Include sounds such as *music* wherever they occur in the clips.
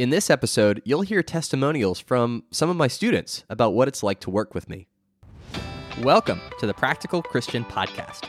In this episode, you'll hear testimonials from some of my students about what it's like to work with me. Welcome to the Practical Christian Podcast.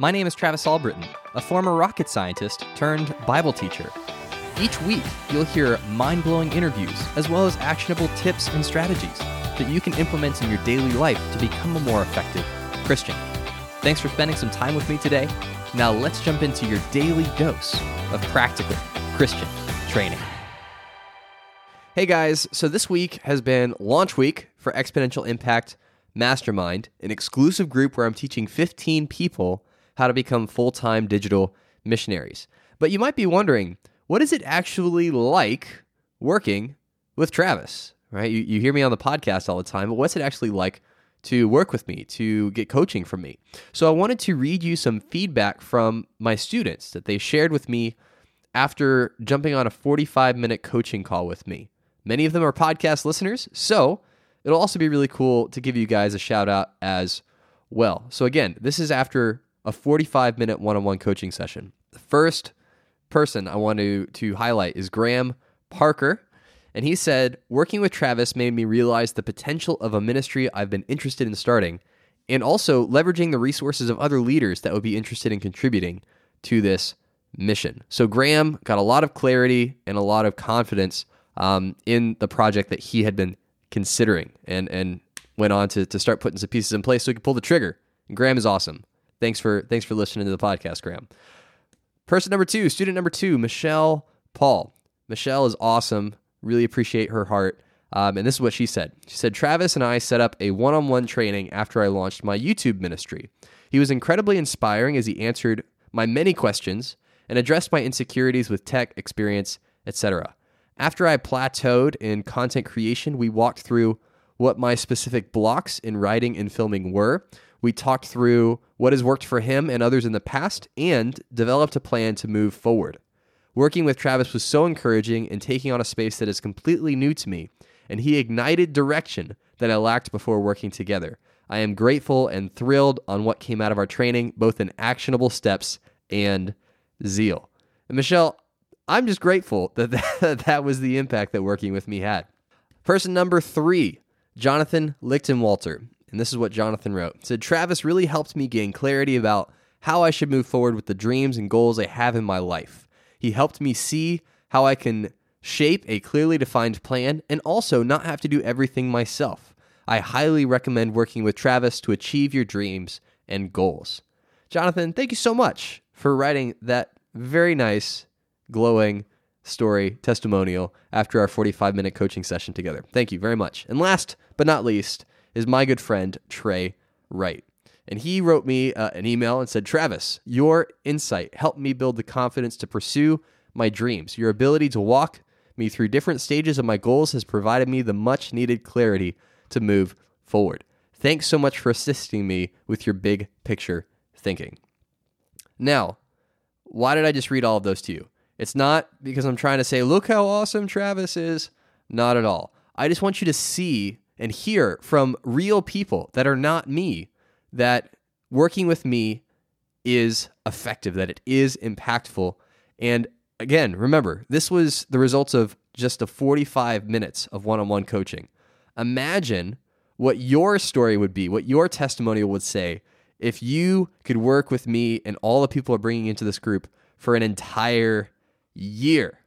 My name is Travis Albritton, a former rocket scientist turned Bible teacher. Each week, you'll hear mind blowing interviews as well as actionable tips and strategies that you can implement in your daily life to become a more effective Christian. Thanks for spending some time with me today. Now, let's jump into your daily dose of practical Christian training. Hey guys, so this week has been launch week for Exponential Impact Mastermind, an exclusive group where I'm teaching 15 people how to become full time digital missionaries. But you might be wondering, what is it actually like working with Travis? Right? You, you hear me on the podcast all the time, but what's it actually like to work with me, to get coaching from me? So I wanted to read you some feedback from my students that they shared with me after jumping on a 45 minute coaching call with me. Many of them are podcast listeners, so it'll also be really cool to give you guys a shout out as well. So, again, this is after a 45 minute one on one coaching session. The first person I want to, to highlight is Graham Parker. And he said, Working with Travis made me realize the potential of a ministry I've been interested in starting and also leveraging the resources of other leaders that would be interested in contributing to this mission. So, Graham got a lot of clarity and a lot of confidence um, in the project that he had been considering and, and went on to, to start putting some pieces in place so he could pull the trigger. And Graham is awesome. Thanks for thanks for listening to the podcast, Graham. Person number two, student number two, Michelle Paul. Michelle is awesome. Really appreciate her heart. Um, and this is what she said. She said, Travis and I set up a one on one training after I launched my YouTube ministry. He was incredibly inspiring as he answered my many questions and addressed my insecurities with tech experience, etc. After I plateaued in content creation, we walked through what my specific blocks in writing and filming were. We talked through what has worked for him and others in the past and developed a plan to move forward. Working with Travis was so encouraging and taking on a space that is completely new to me, and he ignited direction that I lacked before working together. I am grateful and thrilled on what came out of our training, both in actionable steps and zeal. And Michelle, I'm just grateful that *laughs* that, that was the impact that working with me had. Person number three, Jonathan Lichtenwalter. And this is what Jonathan wrote. said Travis really helped me gain clarity about how I should move forward with the dreams and goals I have in my life. He helped me see how I can shape a clearly defined plan and also not have to do everything myself. I highly recommend working with Travis to achieve your dreams and goals. Jonathan, thank you so much for writing that very nice, glowing story testimonial after our 45 minute coaching session together. Thank you very much. And last but not least is my good friend Tre Wright. And he wrote me uh, an email and said, Travis, your insight helped me build the confidence to pursue my dreams. Your ability to walk me through different stages of my goals has provided me the much needed clarity to move forward. Thanks so much for assisting me with your big picture thinking. Now, why did I just read all of those to you? It's not because I'm trying to say, look how awesome Travis is. Not at all. I just want you to see and hear from real people that are not me that working with me is effective, that it is impactful. And again, remember, this was the results of just a 45 minutes of one on one coaching. Imagine what your story would be, what your testimonial would say if you could work with me and all the people are bringing into this group for an entire year.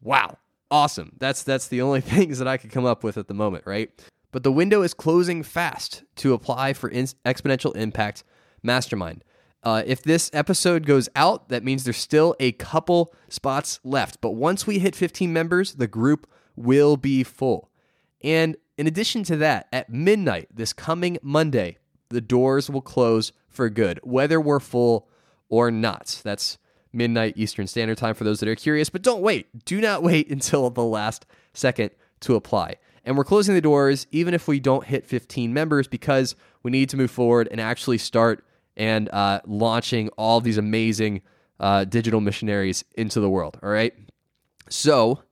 Wow. Awesome. That's that's the only *laughs* things that I could come up with at the moment, right? But the window is closing fast to apply for in- Exponential Impact Mastermind. Uh, if this episode goes out, that means there's still a couple spots left. But once we hit 15 members, the group will be full. And in addition to that, at midnight this coming Monday, the doors will close for good, whether we're full or not. That's midnight Eastern Standard Time for those that are curious. But don't wait. Do not *laughs* wait until the last second to apply. And we're closing the doors even if we don't hit 15 members because we need to move forward and actually start and uh, launching all these amazing uh, digital missionaries into the world. All right. So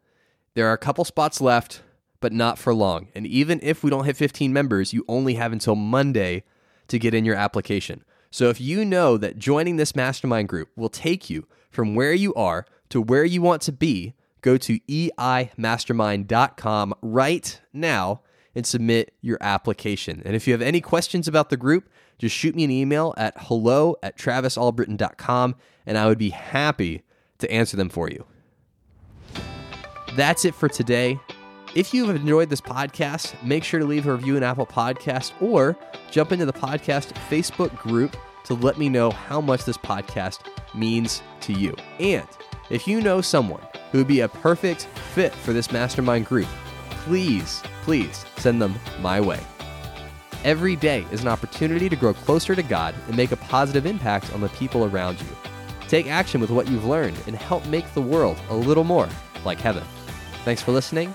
there are a couple spots left, but not for long. And even if we don't hit 15 members, you only have until Monday to get in your application. So if you know that joining this mastermind group will take you from where you are to where you want to be, go to eimastermind.com right now and submit your application. And if you have any questions about the group, just shoot me an email at hello at travisalbritton.com and I would be happy to answer them for you. That's it for today. If you have enjoyed this podcast, make sure to leave a review in Apple Podcast or jump into the podcast Facebook group to let me know how much this podcast means to you. And if you know someone who would be a perfect fit for this mastermind group, please, please send them my way. Every day is an opportunity to grow closer to God and make a positive impact on the people around you. Take action with what you've learned and help make the world a little more like heaven. Thanks for listening,